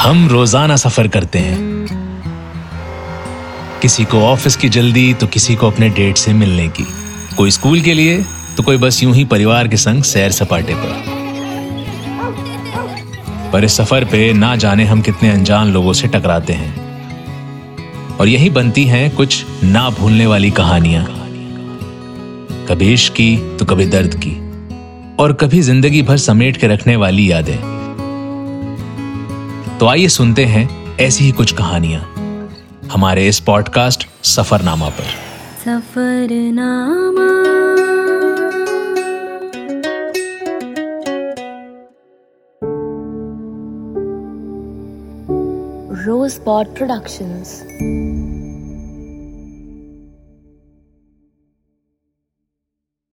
हम रोज़ाना सफ़र करते हैं। किसी को ऑफ़िस की जल्दी तो किसी को अपने डेट से मिलने की। कोई स्कूल के लिए तो कोई बस यूँ ही परिवार के संग सैर सपाटे पर। पर इस सफ़र पे ना जाने हम कितने अनजान लोगों से टकराते हैं। और यही बनती हैं कुछ ना भूलने वाली कहानियाँ। कभी इश्क की तो कभी दर्द की। और कभी ज़िंदगी भर समेट के रखने वाली यादें। तो आइए सुनते हैं ऐसी ही कुछ कहानियाँ हमारे इस पॉडकास्ट सफरनामा पर सफरनामा रोज बॉड Productions.